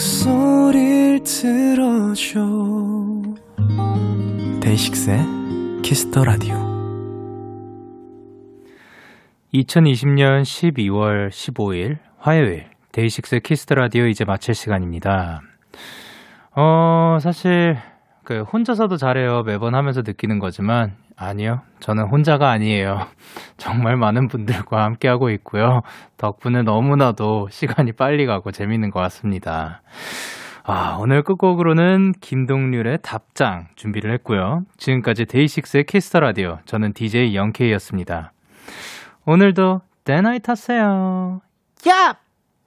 목소리를 들어줘. DAY6의 Kiss the Radio 2020년 12월 15일 화요일 DAY6 Kiss the Radio 이제 마칠 시간입니다. 어, 사실 그 혼자서도 잘해요. 매번 하면서 느끼는 거지만 아니요. 저는 혼자가 아니에요. 정말 많은 분들과 함께하고 있고요. 덕분에 너무나도 시간이 빨리 가고 재밌는 것 같습니다. 아, 오늘 끝곡으로는 김동률의 답장 준비를 했고요. 지금까지 DAY6의 Kiss the Radio. 저는 DJ Young K였습니다. 오늘도 Day night 하세요. 야!